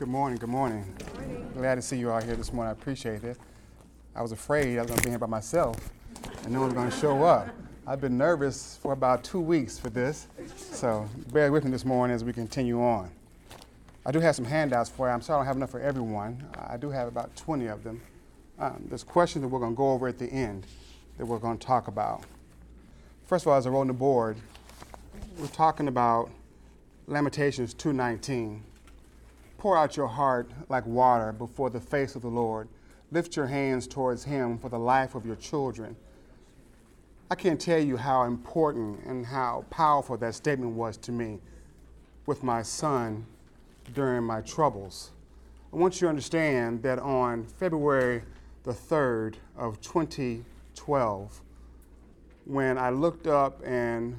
Good morning, good morning. Morning. Glad to see you all here this morning. I appreciate it. I was afraid I was going to be here by myself and no one's going to show up. I've been nervous for about two weeks for this, so bear with me this morning as we continue on. I do have some handouts for you. I'm sorry I don't have enough for everyone. I do have about 20 of them. Um, there's questions that we're going to go over at the end that we're going to talk about. First of all, as I wrote on the board, we're talking about Lamentations 2:19. Pour out your heart like water before the face of the Lord. Lift your hands towards Him for the life of your children. I can't tell you how important and how powerful that statement was to me with my son during my troubles. I want you to understand that on February the 3rd of 2012, when I looked up and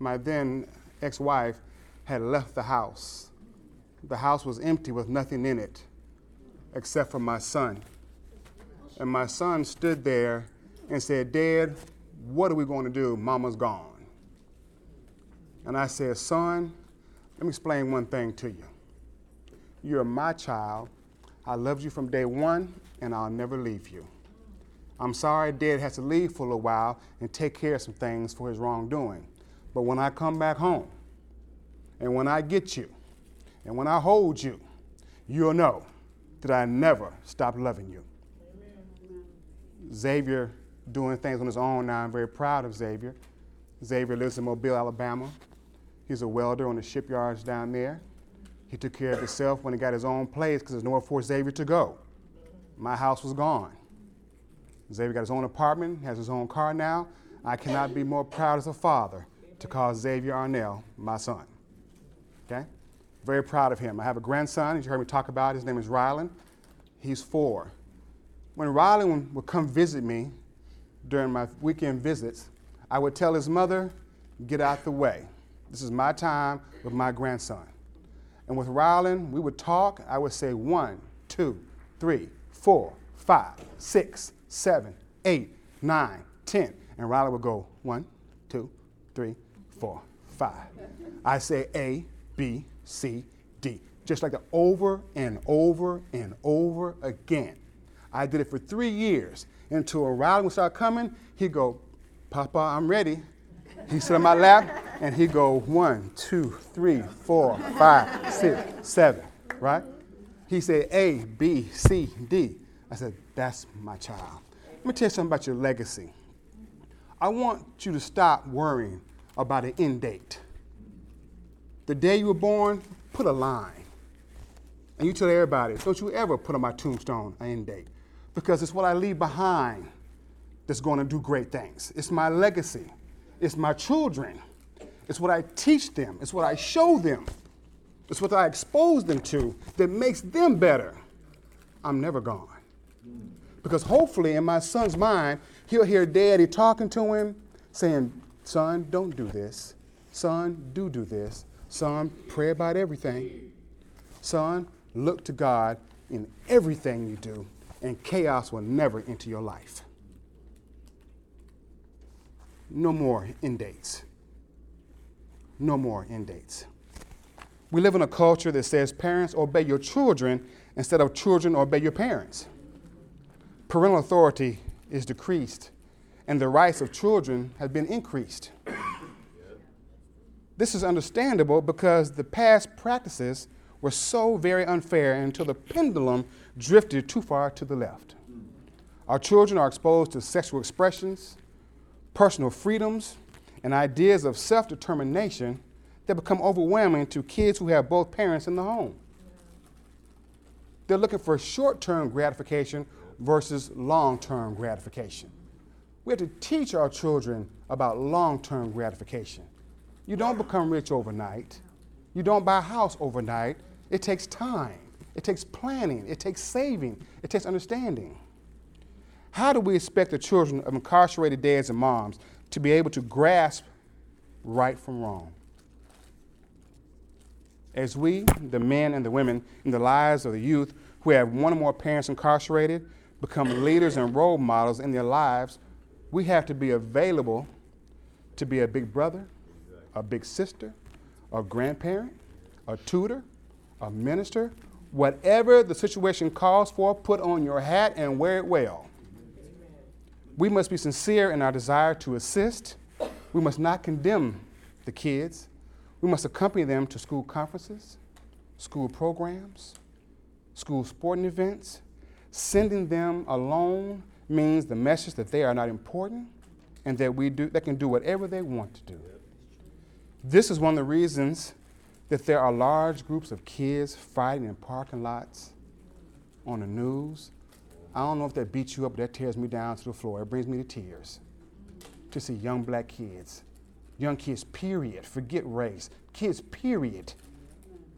my then ex wife had left the house, the house was empty with nothing in it except for my son. And my son stood there and said, Dad, what are we going to do? Mama's gone. And I said, Son, let me explain one thing to you. You're my child. I loved you from day one, and I'll never leave you. I'm sorry Dad has to leave for a while and take care of some things for his wrongdoing. But when I come back home, and when I get you, and when I hold you, you'll know that I never stop loving you. Amen. Xavier doing things on his own now. I'm very proud of Xavier. Xavier lives in Mobile, Alabama. He's a welder on the shipyards down there. He took care of himself when he got his own place because there's nowhere for Xavier to go. My house was gone. Xavier got his own apartment, has his own car now. I cannot be more proud as a father to call Xavier Arnell my son. Okay? Very proud of him. I have a grandson, as you heard me talk about. His name is Rylan. He's four. When Rylan would come visit me during my weekend visits, I would tell his mother, get out the way. This is my time with my grandson. And with Rylan, we would talk. I would say one, two, three, four, five, six, seven, eight, nine, ten. And Rylan would go one, two, three, four, five. I say A, B, C, D. Just like that over and over and over again. I did it for three years until Rylan would start coming. He'd go, Papa, I'm ready. He'd sit on my lap and he'd go one, two, three, four, five, six, seven, right? He said A, B, C, D. I said, That's my child. Let me tell you something about your legacy. I want you to stop worrying about an end date. The day you were born, put a line. And you tell everybody, don't you ever put on my tombstone an end date. Because it's what I leave behind that's going to do great things. It's my legacy. It's my children. It's what I teach them. It's what I show them. It's what I expose them to that makes them better. I'm never gone. Because hopefully, in my son's mind, he'll hear daddy talking to him, saying, Son, don't do this. Son, do do this. Son, pray about everything. Son, look to God in everything you do, and chaos will never enter your life. No more end dates. No more end dates. We live in a culture that says parents obey your children instead of children obey your parents. Parental authority is decreased, and the rights of children have been increased. This is understandable because the past practices were so very unfair until the pendulum drifted too far to the left. Our children are exposed to sexual expressions, personal freedoms, and ideas of self determination that become overwhelming to kids who have both parents in the home. They're looking for short term gratification versus long term gratification. We have to teach our children about long term gratification. You don't become rich overnight. You don't buy a house overnight. It takes time. It takes planning. It takes saving. It takes understanding. How do we expect the children of incarcerated dads and moms to be able to grasp right from wrong? As we, the men and the women in the lives of the youth who have one or more parents incarcerated, become leaders and role models in their lives, we have to be available to be a big brother, a big sister, a grandparent, a tutor, a minister, Whatever the situation calls for, put on your hat and wear it well. We must be sincere in our desire to assist. We must not condemn the kids. We must accompany them to school conferences, school programs, school sporting events. Sending them alone means the message that they are not important and that we do, they can do whatever they want to do. This is one of the reasons that there are large groups of kids fighting in parking lots on the news. I don't know if that beats you up, but that tears me down to the floor. It brings me to tears to see young black kids, young kids, period, forget race, kids, period,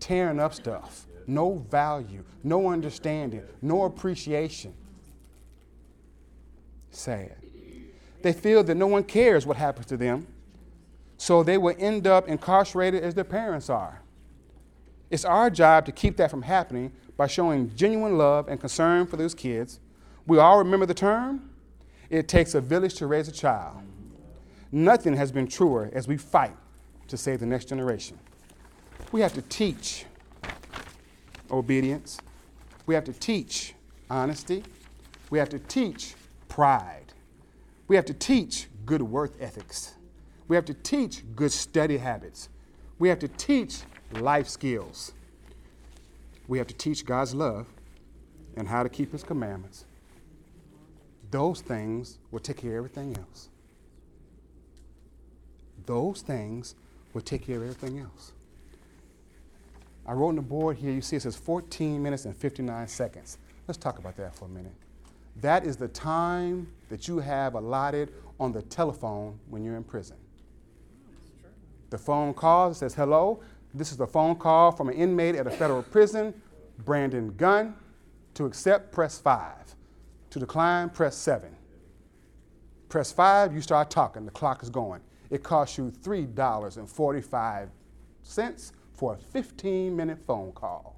tearing up stuff. No value, no understanding, no appreciation. Sad. They feel that no one cares what happens to them, so they will end up incarcerated as their parents are. It's our job to keep that from happening by showing genuine love and concern for those kids. We all remember the term it takes a village to raise a child. Nothing has been truer as we fight to save the next generation. We have to teach obedience, we have to teach honesty, we have to teach pride, we have to teach good work ethics, we have to teach good study habits, we have to teach life skills. We have to teach God's love and how to keep His commandments. Those things will take care of everything else. Those things will take care of everything else. I wrote on the board here, you see it says 14 minutes and 59 seconds. Let's talk about that for a minute. That is the time that you have allotted on the telephone when you're in prison. The phone calls, says, hello, this is a phone call from an inmate at a federal prison, Brandon Gunn. To accept, press 5. To decline, press 7. Press 5, you start talking, the clock is going. It costs you $3.45 for a 15 minute phone call.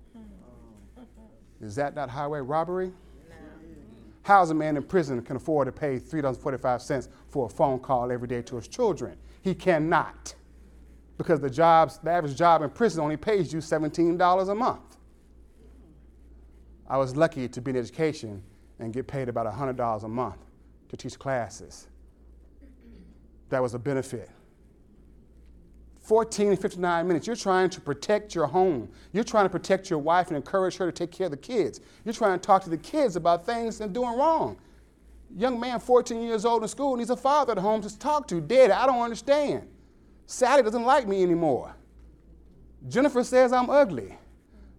Is that not highway robbery? How's a man in prison can afford to pay $3.45 for a phone call every day to his children? He cannot because the jobs, the average job in prison only pays you $17 a month. I was lucky to be in education and get paid about $100 a month to teach classes. That was a benefit. 14 and 59 minutes, you're trying to protect your home. You're trying to protect your wife and encourage her to take care of the kids. You're trying to talk to the kids about things they're doing wrong. Young man, 14 years old in school, needs a father at home to talk to. Daddy, I don't understand. Sally doesn't like me anymore. Jennifer says I'm ugly.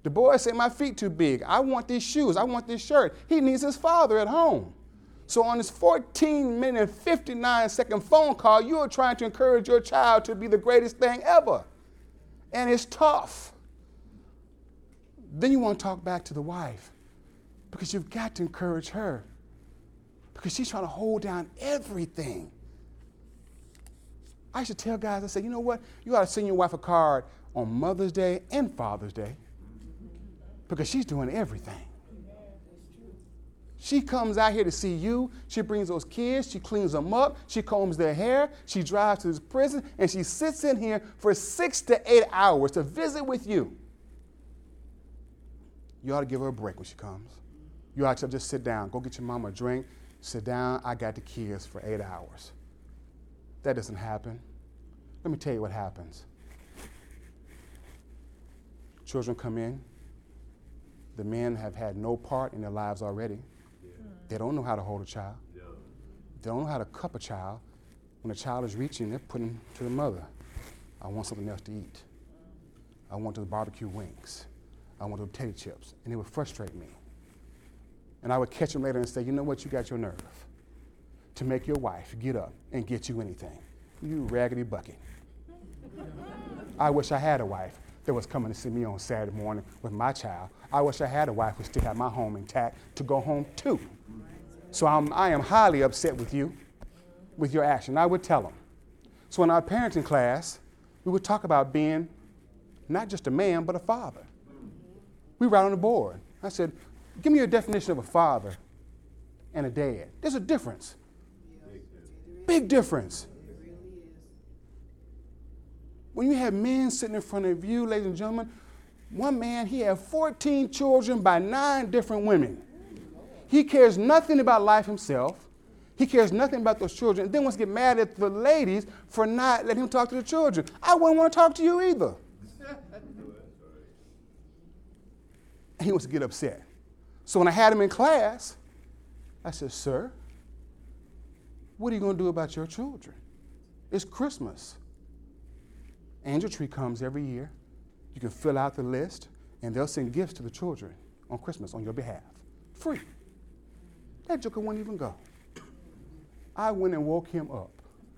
The boys say my feet too big. I want these shoes. I want this shirt. He needs his father at home. So on this 14 minute 59 second phone call, you are trying to encourage your child to be the greatest thing ever. And it's tough. Then you want to talk back to the wife because you've got to encourage her because she's trying to hold down everything. I should tell guys, I say, you know what? You ought to send your wife a card on Mother's Day and Father's Day because she's doing everything. She comes out here to see you. She brings those kids. She cleans them up. She combs their hair. She drives to this prison. And she sits in here for six to eight hours to visit with you. You ought to give her a break when she comes. You ought to just sit down. Go get your mama a drink. Sit down. I got the kids for eight hours. That doesn't happen. Let me tell you what happens. Children come in. The men have had no part in their lives already. Yeah. They don't know how to hold a child. Yeah. They don't know how to cup a child. When a child is reaching, they're putting to the mother. I want something else to eat. I want those barbecue wings. I want those potato chips. And it would frustrate me. And I would catch them later and say, you know what, you got your nerve to make your wife get up and get you anything. You raggedy bucket. I wish I had a wife that was coming to see me on Saturday morning with my child. I wish I had a wife who still had my home intact to go home to. So I'm, I am highly upset with you, with your action. I would tell them. So in our parenting class, we would talk about being not just a man, but a father. We write on the board. I said, give me your definition of a father and a dad. There's a difference. Big difference. When you have men sitting in front of you, ladies and gentlemen, One man, he had 14 children by nine different women. He cares nothing about life himself. He cares nothing about those children. And then wants to get mad at the ladies for not letting him talk to the children. I wouldn't want to talk to you either. he wants to get upset. So when I had him in class, I said, Sir, what are you going to do about your children? It's Christmas. Angel Tree comes every year. You can fill out the list, and they'll send gifts to the children on Christmas on your behalf. Free. That joker wouldn't even go. I went and woke him up.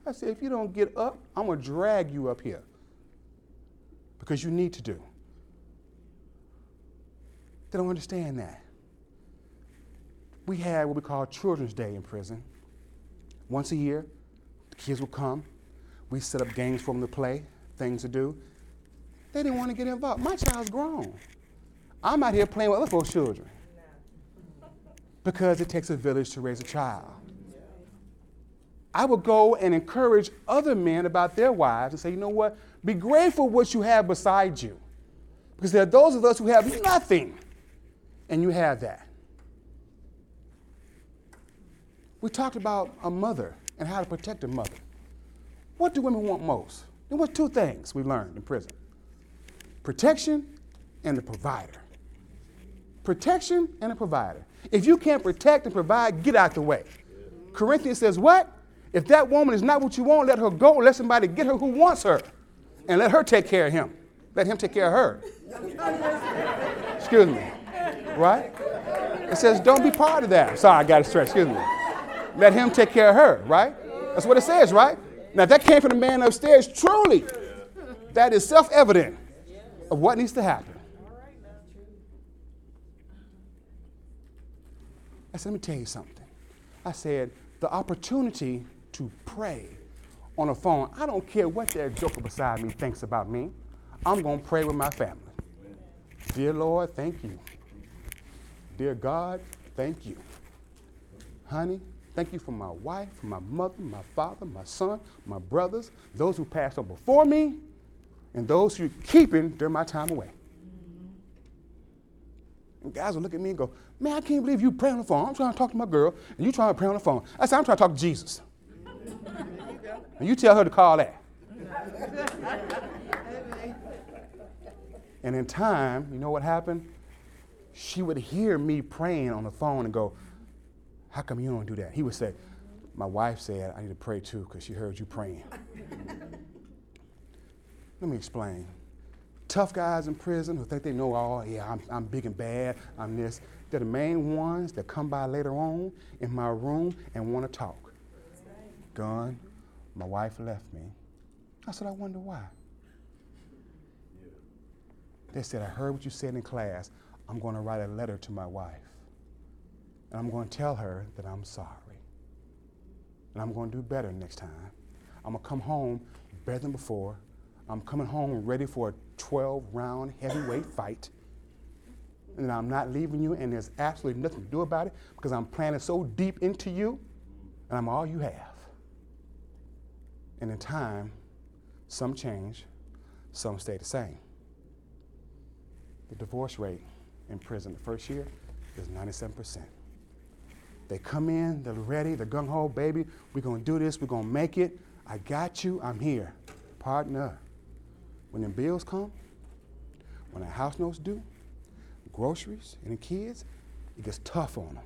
I said, if you don't get up, I'm going to drag you up here because you need to do. They don't understand that. We had what we call Children's Day in prison. Once a year, the kids would come. We set up games for them to play, things to do. They didn't want to get involved. My child's grown. I'm out here playing with other folks' children because it takes a village to raise a child. I would go and encourage other men about their wives and say, you know what? Be grateful what you have beside you. Because there are those of us who have nothing, and you have that. We talked about a mother and how to protect a mother. What do women want most? There were two things we learned in prison protection and the provider. Protection and a provider. If you can't protect and provide, get out the way. Corinthians says, What? If that woman is not what you want, let her go. Let somebody get her who wants her. And let her take care of him. Let him take care of her. Excuse me. Right? It says, don't be part of that. Sorry, I got to stretch. Excuse me. Let him take care of her, right? That's what it says, right? Now, if that came from the man upstairs, truly, that is self evident of what needs to happen. I said, let me tell you something. I said, the opportunity to pray on a phone. I don't care what that joker beside me thinks about me. I'm going to pray with my family. Dear Lord, thank you. Dear God, thank you. Honey, thank you for my wife, for my mother, my father, my son, my brothers, those who passed on before me, and those who you're keeping during my time away. And guys will look at me and go, Man, I can't believe you pray on the phone. I'm trying to talk to my girl, and you trying to pray on the phone. I said, I'm trying to talk to Jesus. And you tell her to call that. and in time, you know what happened? She would hear me praying on the phone and go, How come you don't do that? He would say, My wife said I need to pray too because she heard you praying. Let me explain. Tough guys in prison who think they know all, yeah, I'm, I'm big and bad, I'm this. They're the main ones that come by later on in my room and want to talk. Gone, my wife left me. I said, I wonder why. They said, I heard what you said in class. I'm going to write a letter to my wife. And I'm going to tell her that I'm sorry. And I'm going to do better next time. I'm going to come home better than before. I'm coming home ready for a 12 round heavyweight fight. And I'm not leaving you, and there's absolutely nothing to do about it because I'm planted so deep into you, and I'm all you have. And in time, some change, some stay the same. The divorce rate in prison the first year is 97%. They come in, they're ready, they're gung ho, baby, we're gonna do this, we're gonna make it. I got you, I'm here. Partner. When the bills come, when the house notes due, groceries, and the kids, it gets tough on them.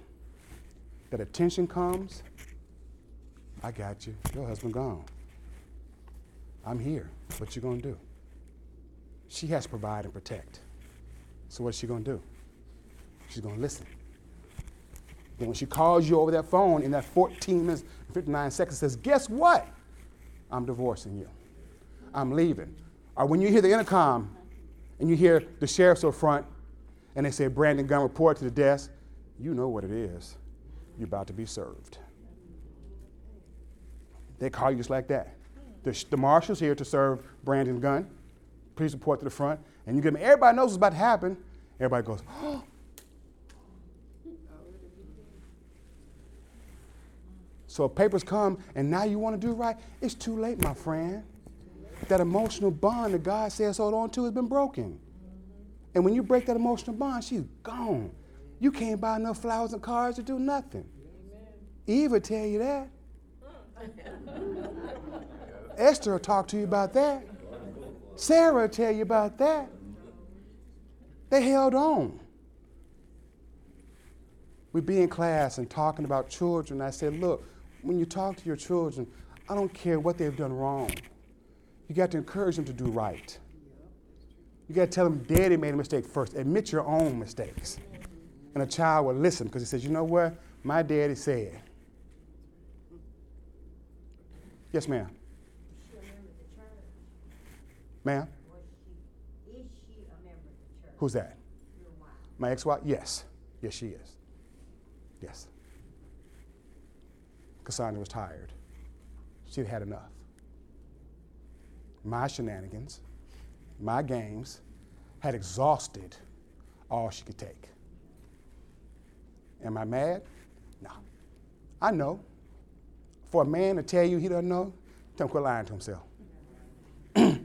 That attention comes, I got you, your husband gone. I'm here. What you gonna do? She has to provide and protect. So what's she gonna do? She's gonna listen. Then when she calls you over that phone in that 14 minutes 59 seconds, says, guess what? I'm divorcing you. I'm leaving. Or when you hear the intercom and you hear the sheriff's up front and they say, Brandon Gunn, report to the desk, you know what it is. You're about to be served. They call you just like that. The, the marshal's here to serve Brandon Gunn. Please report to the front. And you get me, everybody knows what's about to happen. Everybody goes, oh. So if papers come and now you want to do right, it's too late, my friend. That emotional bond that God says hold on to has been broken. And when you break that emotional bond, she's gone. You can't buy enough flowers and cards to do nothing. Eve will tell you that. Esther will talk to you about that. Sarah will tell you about that. They held on. We'd be in class and talking about children. I said, look, when you talk to your children, I don't care what they've done wrong. You got to encourage them to do right. You got to tell them, Daddy made a mistake first. Admit your own mistakes. And a child will listen because he says, You know what? My daddy said. Yes, ma'am. Ma'am? Is she a member of the church? Who's that? My ex wife? Yes. Yes, she is. Yes. Cassandra was tired. She'd had enough. My shenanigans, my games had exhausted all she could take. Am I mad? No. I know. For a man to tell you he doesn't know, don't quit lying to himself.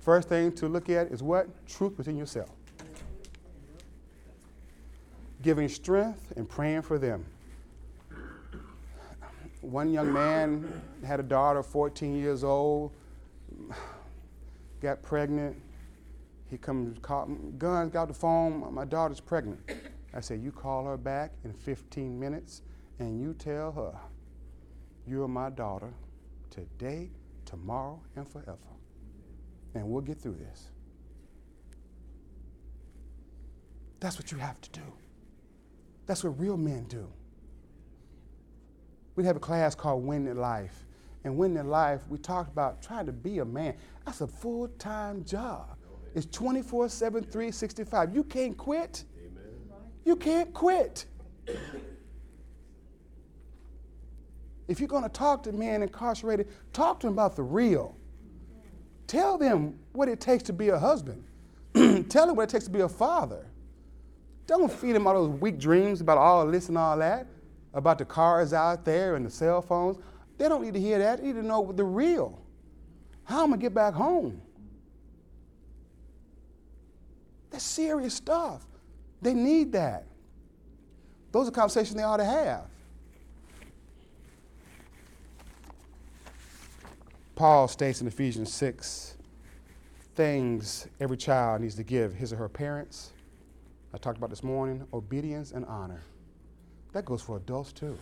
First thing to look at is what? Truth within yourself. Giving strength and praying for them. One young man had a daughter, 14 years old, got pregnant. He comes, call, guns, got the phone, my daughter's pregnant. I said, You call her back in 15 minutes and you tell her, You're my daughter today, tomorrow, and forever. And we'll get through this. That's what you have to do. That's what real men do. We have a class called Winning Life. And Winning Life, we talked about trying to be a man. That's a full time job. It's 24 7, 365. You can't quit. You can't quit. If you're going to talk to men incarcerated, talk to them about the real. Tell them what it takes to be a husband. Tell them what it takes to be a father. Don't feed them all those weak dreams about all this and all that, about the cars out there and the cell phones. They don't need to hear that. They need to know the real. How am I going to get back home? That's serious stuff. They need that. Those are conversations they ought to have. Paul states in Ephesians 6 things every child needs to give his or her parents. I talked about this morning obedience and honor. That goes for adults too.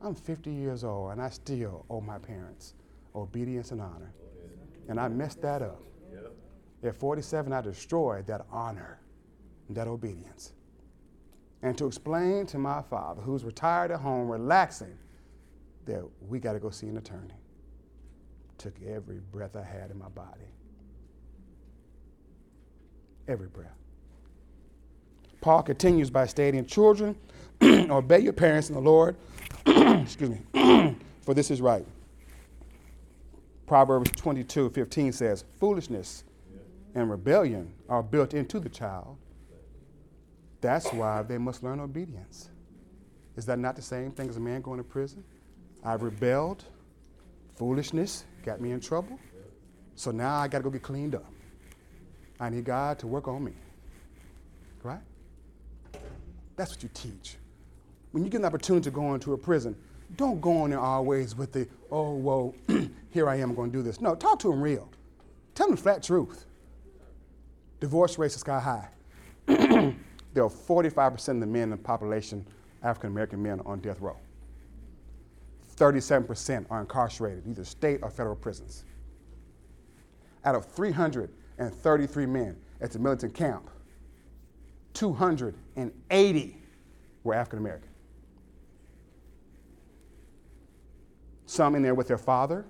I'm 50 years old and I still owe my parents obedience and honor. And I messed that up. At 47, I destroyed that honor and that obedience. And to explain to my father, who's retired at home, relaxing, that we got to go see an attorney. Took every breath I had in my body. Every breath. Paul continues by stating, Children, obey your parents in the Lord. Excuse me. for this is right. Proverbs 22 15 says, Foolishness and rebellion are built into the child. That's why they must learn obedience. Is that not the same thing as a man going to prison? I've rebelled, foolishness got me in trouble, so now I got to go get cleaned up. I need God to work on me. Right? That's what you teach. When you get an opportunity to go into a prison, don't go in there always with the, oh, well, here I am I'm going to do this. No, talk to them real. Tell them the flat truth. Divorce rates are sky high. there are 45% of the men in the population, African American men, on death row. 37% are incarcerated, either state or federal prisons. Out of 333 men at the Millington camp, 280 were African American. Some in there with their father,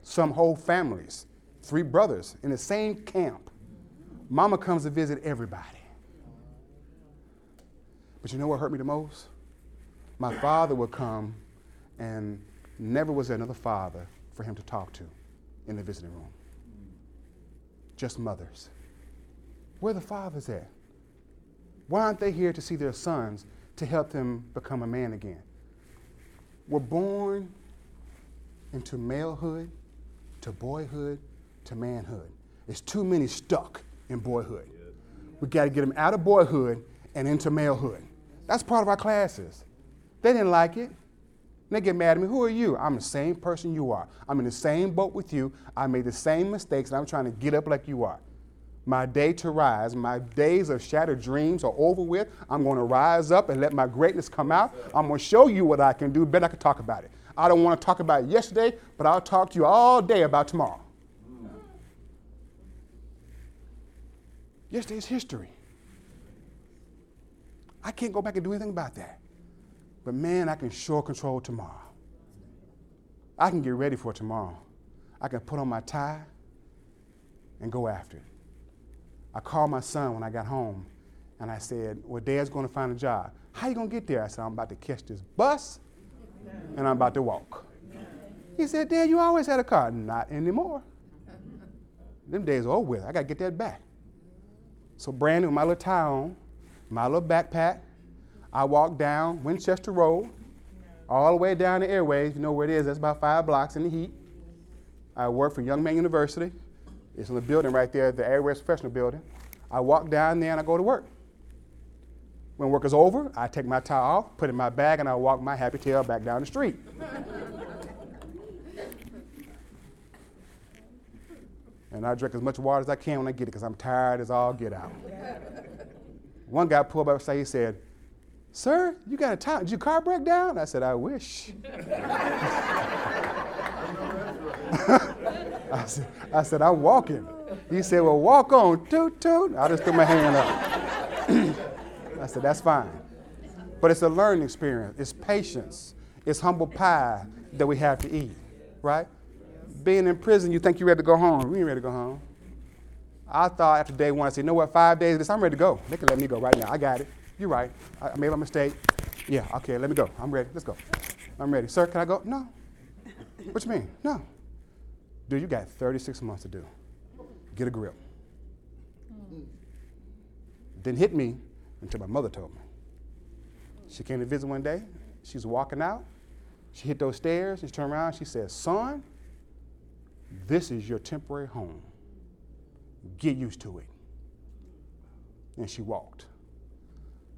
some whole families three brothers in the same camp. Mama comes to visit everybody. But you know what hurt me the most? My father would come, and never was there another father for him to talk to in the visiting room. Just mothers. Where the fathers at? Why aren't they here to see their sons to help them become a man again? We're born into malehood, to boyhood, to manhood. It's too many stuck in boyhood. We got to get them out of boyhood and into malehood. That's part of our classes. They didn't like it. They get mad at me. Who are you? I'm the same person you are. I'm in the same boat with you. I made the same mistakes, and I'm trying to get up like you are. My day to rise, my days of shattered dreams are over with. I'm going to rise up and let my greatness come out. I'm going to show you what I can do. Bet I can talk about it. I don't want to talk about yesterday, but I'll talk to you all day about tomorrow. Yesterday's history. I can't go back and do anything about that. But man, I can sure control tomorrow. I can get ready for tomorrow. I can put on my tie and go after it. I called my son when I got home and I said, Well, Dad's going to find a job. How you going to get there? I said, I'm about to catch this bus and I'm about to walk. He said, Dad, you always had a car. Not anymore. Them days are over. I got to get that back. So, brand new, my little tie on, my little backpack, I walked down Winchester Road, all the way down the airways. You know where it is? That's about five blocks in the heat. I work for Young Man University. It's in the building right there, the Airways Professional Building. I walk down there and I go to work. When work is over, I take my tie off, put it in my bag, and I walk my happy tail back down the street. and I drink as much water as I can when I get it because I'm tired as all get out. One guy pulled up and he said, Sir, you got a tie. Did your car break down? I said, I wish. I, said, I said, I'm walking. He said, Well, walk on, toot, toot. I just threw my hand up. I said, That's fine. But it's a learning experience, it's patience, it's humble pie that we have to eat, right? Being in prison, you think you're ready to go home. We ain't ready to go home. I thought after day one, I said, you know what, five days of this, I'm ready to go. They can let me go right now. I got it. You're right. I made a mistake. Yeah, okay, let me go. I'm ready. Let's go. I'm ready. Sir, can I go? No. What you mean? No. Dude, you got 36 months to do. Get a grip. Didn't hit me until my mother told me. She came to visit one day. She's walking out. She hit those stairs. She turned around. She said, Son, this is your temporary home. Get used to it. And she walked.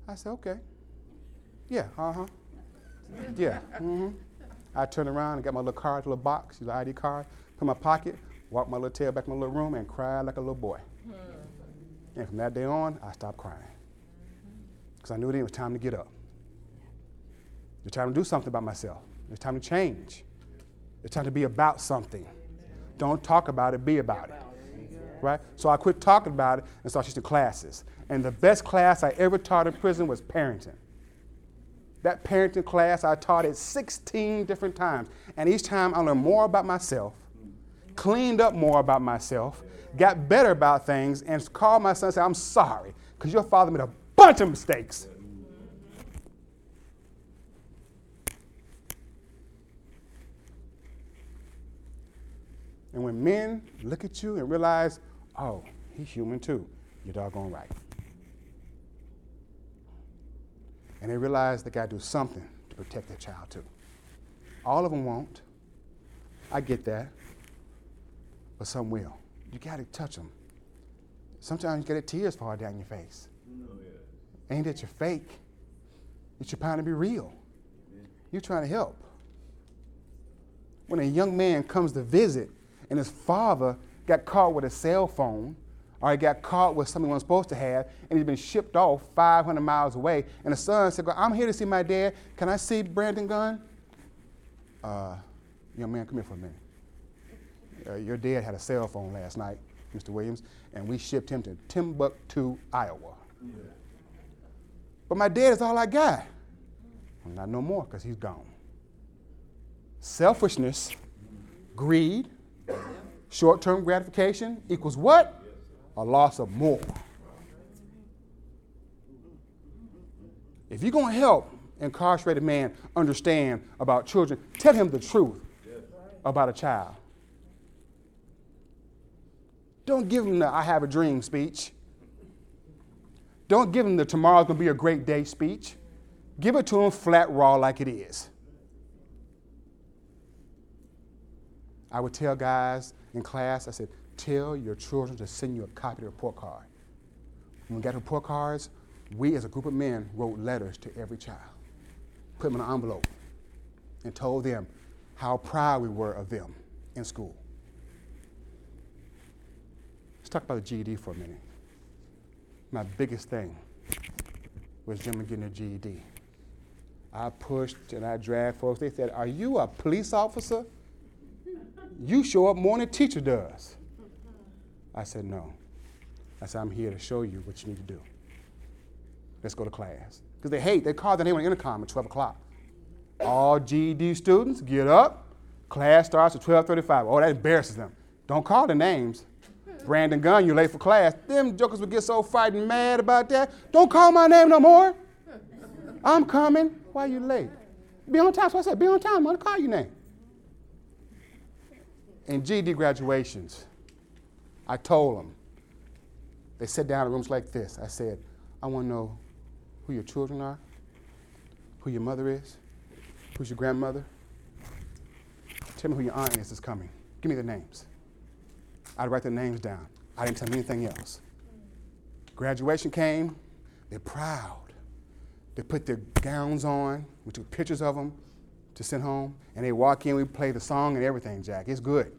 I said, okay. Yeah, uh huh. Yeah. Mm-hmm. I turned around and got my little card, little box, the ID card, put my pocket, walk my little tail back in my little room, and cry like a little boy. Mm-hmm. And from that day on, I stopped crying. Because I knew then it was time to get up. It's time to do something about myself. It's time to change. It's time to be about something. Don't talk about it, be about it. Right? So I quit talking about it and started teaching classes. And the best class I ever taught in prison was parenting. That parenting class, I taught it 16 different times. And each time I learned more about myself, cleaned up more about myself, got better about things, and called my son and said, I'm sorry, because your father made a bunch of mistakes. And when men look at you and realize, oh, he's human too, you're doggone right. And they realize they got to do something to protect their child too. All of them won't. I get that. But some will. You got to touch them. Sometimes you get tears fall down your face. Oh, yeah. Ain't that you're fake? It's your trying to be real. You're trying to help. When a young man comes to visit and his father got caught with a cell phone or he got caught with something he wasn't supposed to have, and he's been shipped off 500 miles away. And the son said, I'm here to see my dad. Can I see Brandon Gunn? Uh, young man, come here for a minute. Uh, your dad had a cell phone last night, Mr. Williams, and we shipped him to Timbuktu, Iowa. Yeah. But my dad is all I got. Well, not no more, because he's gone. Selfishness, greed, short term gratification equals what? a loss of more. If you're going to help incarcerated man understand about children, tell him the truth about a child. Don't give them the I have a dream speech. Don't give them the tomorrow's going to be a great day speech. Give it to them flat raw like it is. I would tell guys in class, I said, tell your children to send you a copy of the report card. When we got the report cards, we as a group of men wrote letters to every child, put them in an envelope, and told them how proud we were of them in school. Let's talk about the GED for a minute. My biggest thing was Jim getting a GED. I pushed and I dragged folks. They said, Are you a police officer? You show up more than a teacher does. I said, No. I said, I'm here to show you what you need to do. Let's go to class. Because they hate, they call their name on the intercom at 12 o'clock. All GED students get up. Class starts at 12:35. Oh, that embarrasses them. Don't call the names. Brandon Gunn, you're late for class. Them jokers would get so fighting mad about that. Don't call my name no more. I'm coming. Why are you late? Be on time. So I said, be on time. I'm gonna call your name. In GD graduations, I told them, they sat down in rooms like this. I said, I want to know who your children are, who your mother is, who's your grandmother. Tell me who your aunt is that's coming. Give me the names. I'd write their names down. I didn't tell them anything else. Graduation came, they're proud. They put their gowns on. We took pictures of them to send home. And they walk in, we play the song and everything, Jack. It's good.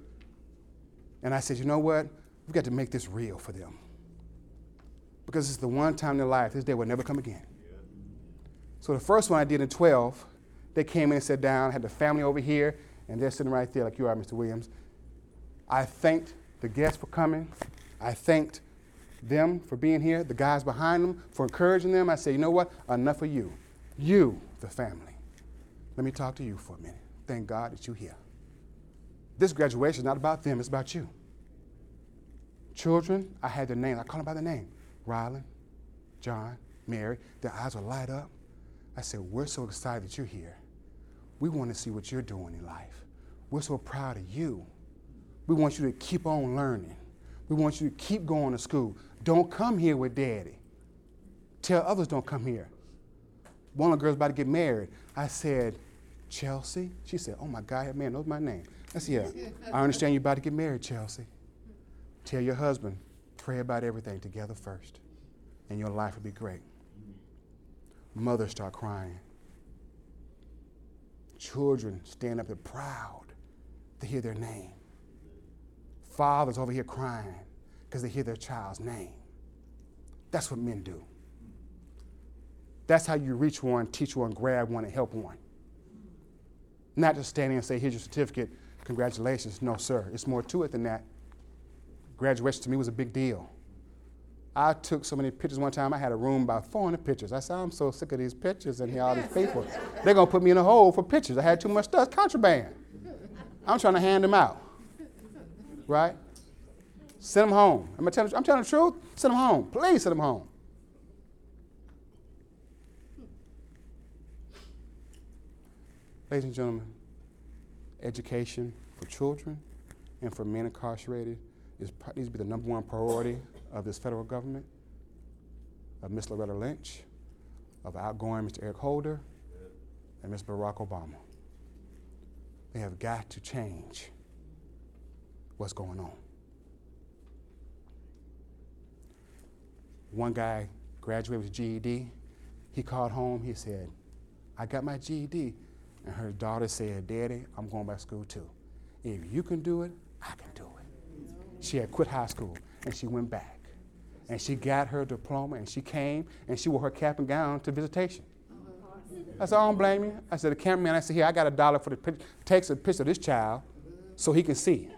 And I said, you know what? We've got to make this real for them. Because it's the one time in their life, this day will never come again. So the first one I did in 12, they came in and sat down, had the family over here, and they're sitting right there like you are, Mr. Williams. I thanked the guests for coming. I thanked them for being here, the guys behind them for encouraging them. I said, you know what? Enough of you. You, the family. Let me talk to you for a minute. Thank God that you're here. This graduation is not about them, it's about you. Children, I had their names. I called them by their name. Rylan, John, Mary. Their eyes will light up. I said, We're so excited that you're here. We want to see what you're doing in life. We're so proud of you. We want you to keep on learning. We want you to keep going to school. Don't come here with daddy. Tell others don't come here. One of the girls about to get married. I said, Chelsea? She said, Oh my God, man knows my name. I said, Yeah, I understand you're about to get married, Chelsea. Tell your husband, pray about everything together first, and your life will be great. Mothers start crying. Children stand up and proud to hear their name. Fathers over here crying because they hear their child's name. That's what men do. That's how you reach one, teach one, grab one, and help one. Not just standing and say, here's your certificate, congratulations. No, sir. It's more to it than that. Graduation to me was a big deal. I took so many pictures one time, I had a room about 400 pictures. I said, I'm so sick of these pictures and here all these people. They're going to put me in a hole for pictures. I had too much stuff, contraband. I'm trying to hand them out. Right? Send them home. Am I'm, telling, I'm telling the truth. Send them home. Please send them home. Ladies and gentlemen, education for children and for men incarcerated is, needs to be the number one priority of this federal government, of Ms. Loretta Lynch, of outgoing Mr. Eric Holder, and Ms. Barack Obama. They have got to change what's going on. One guy graduated with GED. He called home. He said, I got my GED. And her daughter said, Daddy, I'm going back to school too. If you can do it, I can do it. She had quit high school and she went back. And she got her diploma and she came and she wore her cap and gown to visitation. I said, I don't blame you. I said, the cameraman, I said, here, I got a dollar for the picture. Takes a picture of this child so he can see.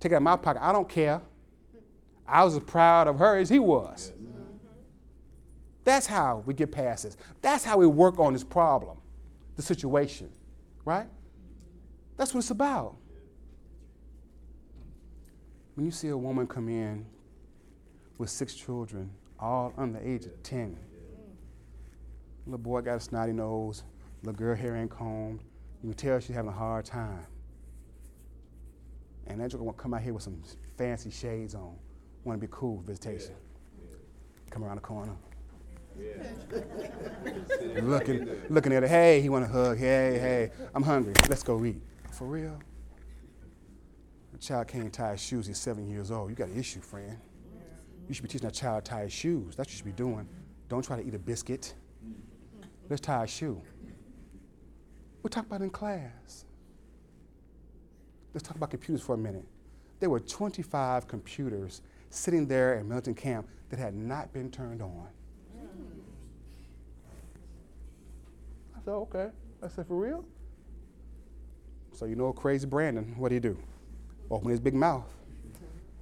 Take it out of my pocket. I don't care. I was as proud of her as he was. That's how we get past this. That's how we work on this problem, the situation, right? That's what it's about. When you see a woman come in with six children, all under the age of 10, little boy got a snotty nose, little girl hair ain't combed, you can tell she's having a hard time. And that joker want to come out here with some fancy shades on want to be cool with visitation. Come around the corner. looking, looking at it. Hey, he want to hug. Hey, hey, I'm hungry. Let's go eat. For real? A child can't tie his shoes, he's seven years old. You got an issue, friend. You should be teaching a child to tie his shoes. That's what you should be doing. Don't try to eat a biscuit. Let's tie a shoe. We'll talk about it in class. Let's talk about computers for a minute. There were 25 computers sitting there at Millington Camp that had not been turned on. I said, okay. I said, for real? So you know crazy Brandon, what did he do? Open his big mouth.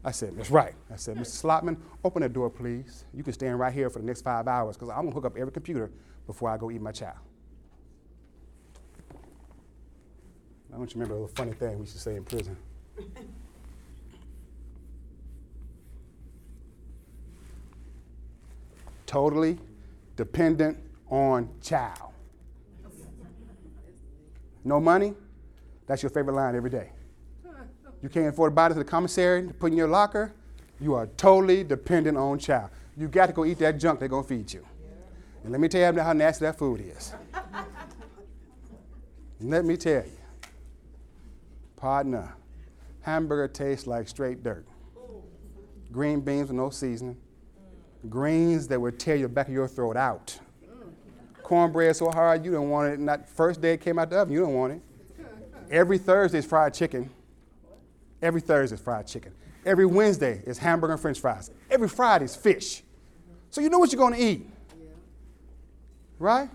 I said, that's right. I said, Mr. Slotman, open that door, please. You can stand right here for the next five hours because I'm going to hook up every computer before I go eat my chow. I don't you remember a little funny thing we used to say in prison. totally dependent on chow. No money? That's your favorite line every day. You can't afford to buy it to the commissary to put in your locker. You are totally dependent on chow. You got to go eat that junk they're going to feed you. And let me tell you how nasty that food is. let me tell you. Partner, hamburger tastes like straight dirt. Green beans with no seasoning. Greens that would tear your back of your throat out. Cornbread so hard you don't want it. Not first day it came out the oven, you don't want it. Every Thursday is fried chicken. Every Thursday is fried chicken. Every Wednesday is hamburger and french fries. Every Friday is fish. So you know what you're going to eat. Right?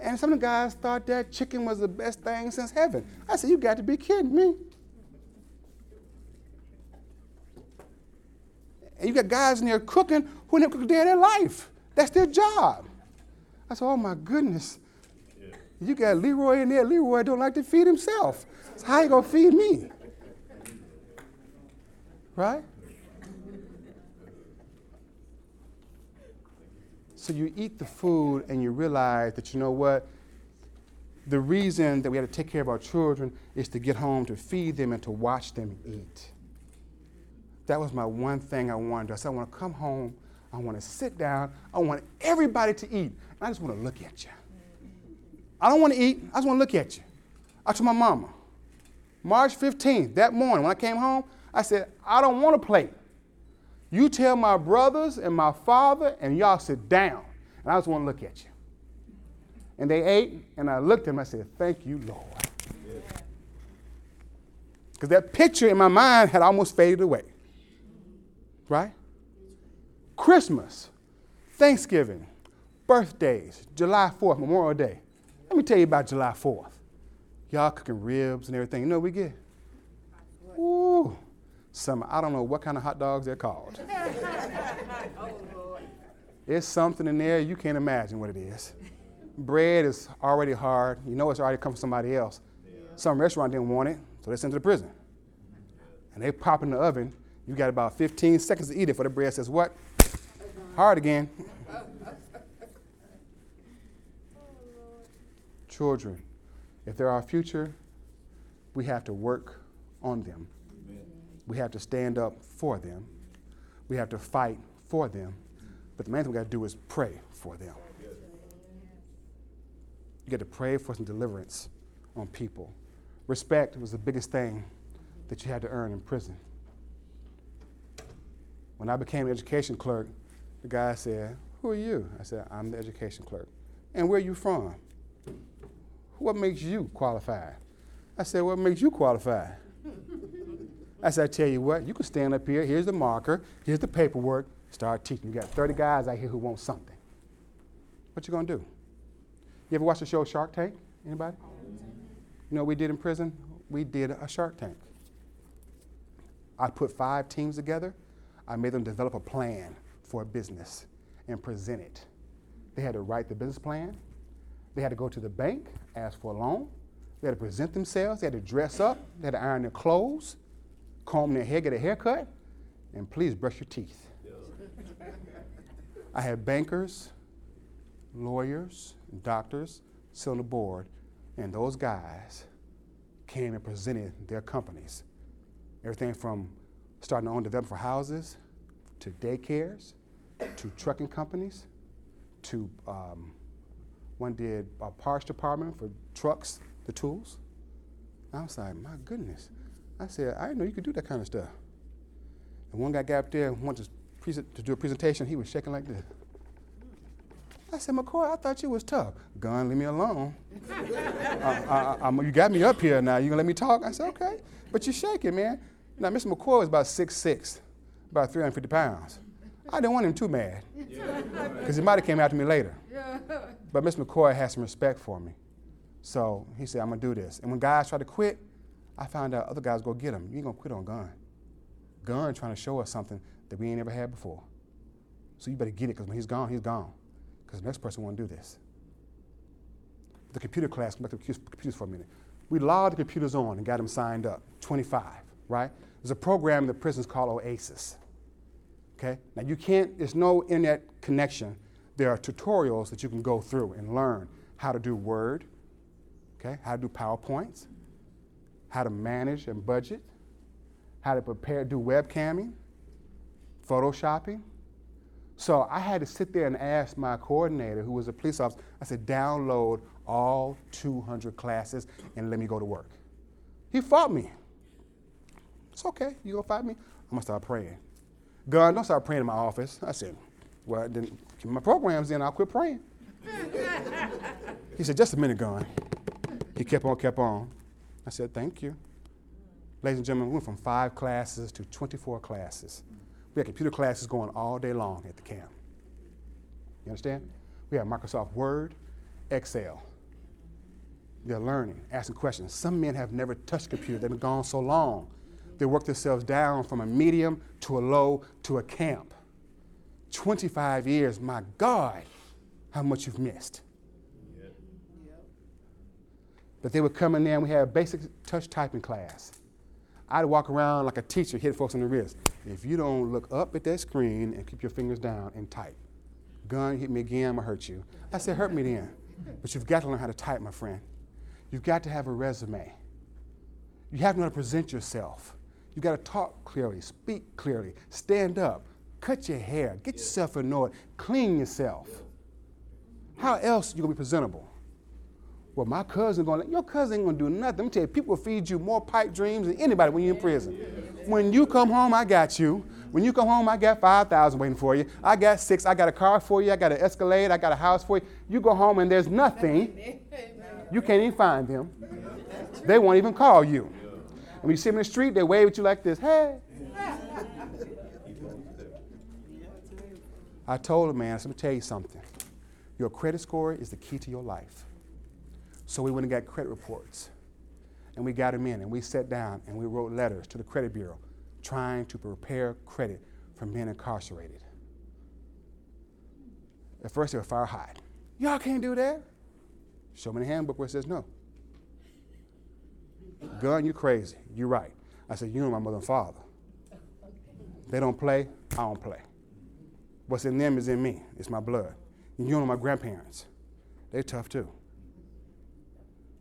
And some of the guys thought that chicken was the best thing since heaven. I said, You got to be kidding me. And you got guys in there cooking who never cooked a day of their life. That's their job. I said, Oh my goodness. You got Leroy in there. Leroy don't like to feed himself. So how you gonna feed me? Right? So you eat the food and you realize that you know what? The reason that we have to take care of our children is to get home to feed them and to watch them eat. That was my one thing I wanted. I said, I want to come home. I want to sit down. I want everybody to eat. And I just want to look at you. I don't want to eat. I just want to look at you. I told my mama, March 15th, that morning when I came home, I said, I don't want a plate. You tell my brothers and my father, and y'all sit down. And I just want to look at you. And they ate, and I looked at them. I said, Thank you, Lord. Because that picture in my mind had almost faded away. Right? Christmas, Thanksgiving, birthdays, July 4th, Memorial Day. Let me tell you about July 4th. Y'all cooking ribs and everything. You know we get? Some, I don't know what kind of hot dogs they're called. It's something in there you can't imagine what it is. Bread is already hard. You know it's already come from somebody else. Some restaurant didn't want it, so they sent it to prison. And they pop in the oven. You got about 15 seconds to eat it for the bread says what? Hard again. Children, if they're our future, we have to work on them. We have to stand up for them. We have to fight for them. But the main thing we got to do is pray for them. You got to pray for some deliverance on people. Respect was the biggest thing that you had to earn in prison. When I became an education clerk, the guy said, Who are you? I said, I'm the education clerk. And where are you from? What makes you qualified? I said, What makes you qualified? I said, I tell you what, you can stand up here, here's the marker, here's the paperwork, start teaching. You got 30 guys out here who want something. What you gonna do? You ever watch the show Shark Tank? Anybody? You know what we did in prison? We did a Shark Tank. I put five teams together. I made them develop a plan for a business and present it. They had to write the business plan. They had to go to the bank, ask for a loan. They had to present themselves. They had to dress up. They had to iron their clothes comb their hair, get a haircut, and please brush your teeth. I had bankers, lawyers, doctors sit on the board, and those guys came and presented their companies. Everything from starting to own development for houses, to daycares, to trucking companies, to um, one did a parts department for trucks, the tools. I was like, my goodness. I said, I didn't know you could do that kind of stuff. And one guy got up there and wanted to, to do a presentation. He was shaking like this. I said, McCoy, I thought you was tough. Gun, leave me alone. I, I, I, you got me up here now. You gonna let me talk? I said, okay. But you're shaking, man. Now, Mr. McCoy was about 6'6", about 350 pounds. I didn't want him too mad, because he might have came after me later. But Mr. McCoy had some respect for me. So he said, I'm gonna do this. And when guys try to quit, I found out other guys go get him. You ain't gonna quit on gun. Gun trying to show us something that we ain't ever had before. So you better get it, because when he's gone, he's gone because the next person won't do this. The computer class, come back to computers for a minute. We logged the computers on and got them signed up, 25, right? There's a program in the prisons called OASIS. Okay? Now you can't, there's no internet connection. There are tutorials that you can go through and learn how to do Word, okay, how to do PowerPoints, how to manage and budget, how to prepare, do webcamming, photoshopping, so I had to sit there and ask my coordinator, who was a police officer, I said, download all 200 classes and let me go to work. He fought me. It's okay. You gonna fight me? I'm gonna start praying. God, don't start praying in my office. I said, well, then my programs in, I'll quit praying. he said, just a minute, God. He kept on, kept on. I said, thank you. Ladies and gentlemen, we went from five classes to 24 classes. We had computer classes going all day long at the camp. You understand? We have Microsoft Word, Excel. They're learning, asking questions. Some men have never touched a computer, they've been gone so long. They work themselves down from a medium to a low to a camp. 25 years, my God, how much you've missed. But they would come in there and we had a basic touch typing class. I'd walk around like a teacher, hit folks on the wrist. If you don't look up at that screen and keep your fingers down and type, gun hit me again, I'm gonna hurt you. I said, hurt me then. But you've got to learn how to type, my friend. You've got to have a resume. You have to know how to present yourself. You've got to talk clearly, speak clearly, stand up, cut your hair, get yourself order, clean yourself. How else are you gonna be presentable? Well, my cousin going, to, your cousin ain't gonna do nothing. Let me tell you, people feed you more pipe dreams than anybody when you're in prison. When you come home, I got you. When you come home, I got 5,000 waiting for you. I got six. I got a car for you. I got an Escalade. I got a house for you. You go home and there's nothing. You can't even find them. They won't even call you. And when you see them in the street, they wave at you like this. Hey. I told him, man, let me tell you something. Your credit score is the key to your life. So we went and got credit reports. And we got them in, and we sat down and we wrote letters to the credit bureau trying to prepare credit for men incarcerated. At first, they were fire hot. Y'all can't do that. Show me the handbook where it says no. Gun, you crazy. You right. I said, you know my mother and father. They don't play, I don't play. What's in them is in me. It's my blood. You know my grandparents. They're tough too.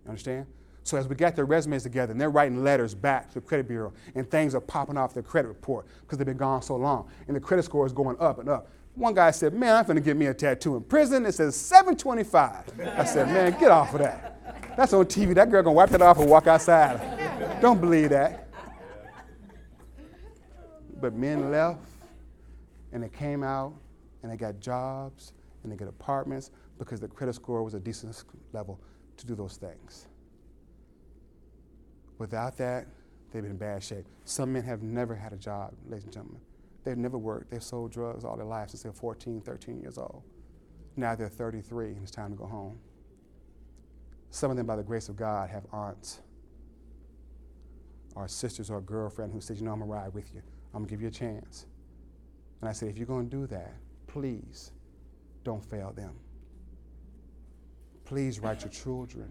Understand? So as we got their resumes together and they're writing letters back to the credit bureau and things are popping off their credit report because they've been gone so long and the credit score is going up and up. One guy said, man, I'm going to get me a tattoo in prison. It says 725. I said, man, get off of that. That's on TV. That girl going to wipe that off and walk outside. Don't believe that. But men left and they came out and they got jobs and they got apartments because the credit score was a decent level to do those things. Without that, they've been in bad shape. Some men have never had a job, ladies and gentlemen. They've never worked. They've sold drugs all their lives since they're 14, 13 years old. Now they're 33 and it's time to go home. Some of them, by the grace of God, have aunts or sisters or a girlfriend who says, You know, I'm going to ride with you. I'm going to give you a chance. And I said, If you're going to do that, please don't fail them. Please write your children,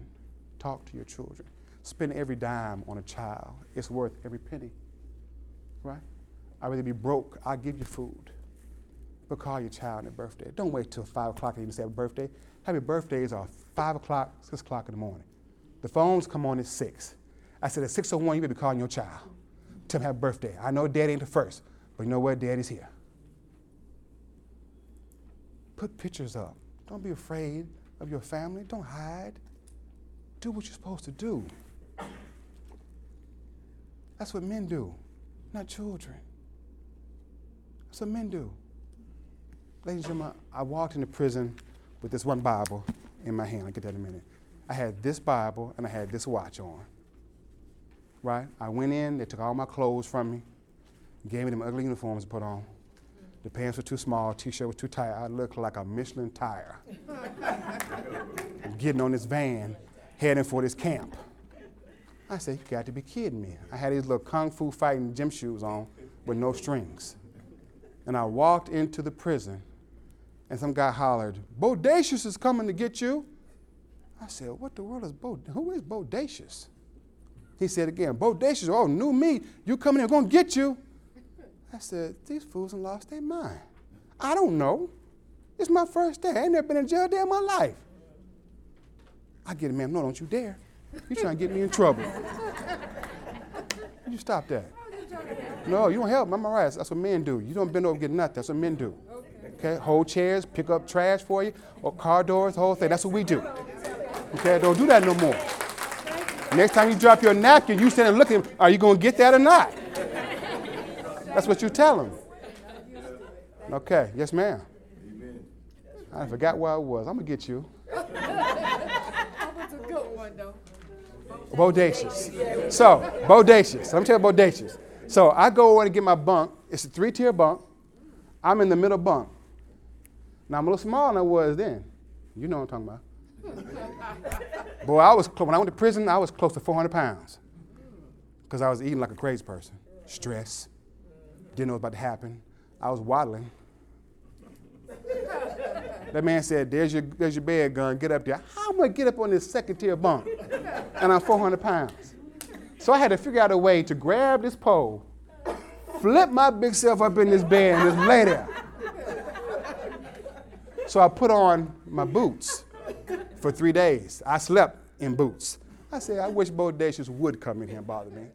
talk to your children. Spend every dime on a child. It's worth every penny, right? I'd rather be broke. I'll give you food. But call your child on their birthday. Don't wait till 5 o'clock and even say birthday. Happy birthdays are 5 o'clock, 6 o'clock in the morning. The phones come on at 6. I said at 6.01, you better be calling your child. Tell him happy birthday. I know daddy ain't the first, but you know what? Daddy's here. Put pictures up. Don't be afraid of your family. Don't hide. Do what you're supposed to do. That's what men do, not children. That's what men do. Ladies and gentlemen, I walked into prison with this one Bible in my hand. I'll get that in a minute. I had this Bible and I had this watch on. Right? I went in, they took all my clothes from me, gave me them ugly uniforms to put on. The pants were too small, t-shirt was too tight. I looked like a Michelin tire. getting on this van, heading for this camp. I said, you got to be kidding me. I had these little kung fu fighting gym shoes on with no strings. And I walked into the prison, and some guy hollered, Bodacious is coming to get you. I said, what the world is Bo? Who is Bodacious? He said again, Bodacious, oh, new me. You coming here, gonna get you. I said, these fools have lost their mind. I don't know. It's my first day. I ain't never been in jail day in my life. I get it, ma'am. No, don't you dare. You trying to get me in trouble. You stop that. No, you don't help. I'm all right. That's what men do. You don't bend over get nothing. That's what men do. Okay? Hold chairs, pick up trash for you, or car doors, the whole thing. That's what we do. Okay? Don't do that no more. Next time you drop your napkin, you stand and look at him. Are you going to get that or not? That's what you tell him. Okay. Yes, ma'am. I forgot where I was. I'm going to get you. Able to go one though Bodacious. So, bodacious. Let me tell you bodacious. So I go in and get my bunk. It's a three tier bunk. I'm in the middle bunk. Now I'm a little smaller than I was then. You know what I'm talking about. Boy, I was when I went to prison, I was close to 400 pounds because I was eating like a crazy person. Stress. Didn't know what was about to happen. I was waddling. That man said, there's your, there's your bed gun, get up there. How am I going to get up on this second tier bunk? And I'm 400 pounds. So I had to figure out a way to grab this pole, flip my big self up in this bed, and just lay there. So I put on my boots for three days. I slept in boots. I said, I wish Bodacious would come in here and bother me.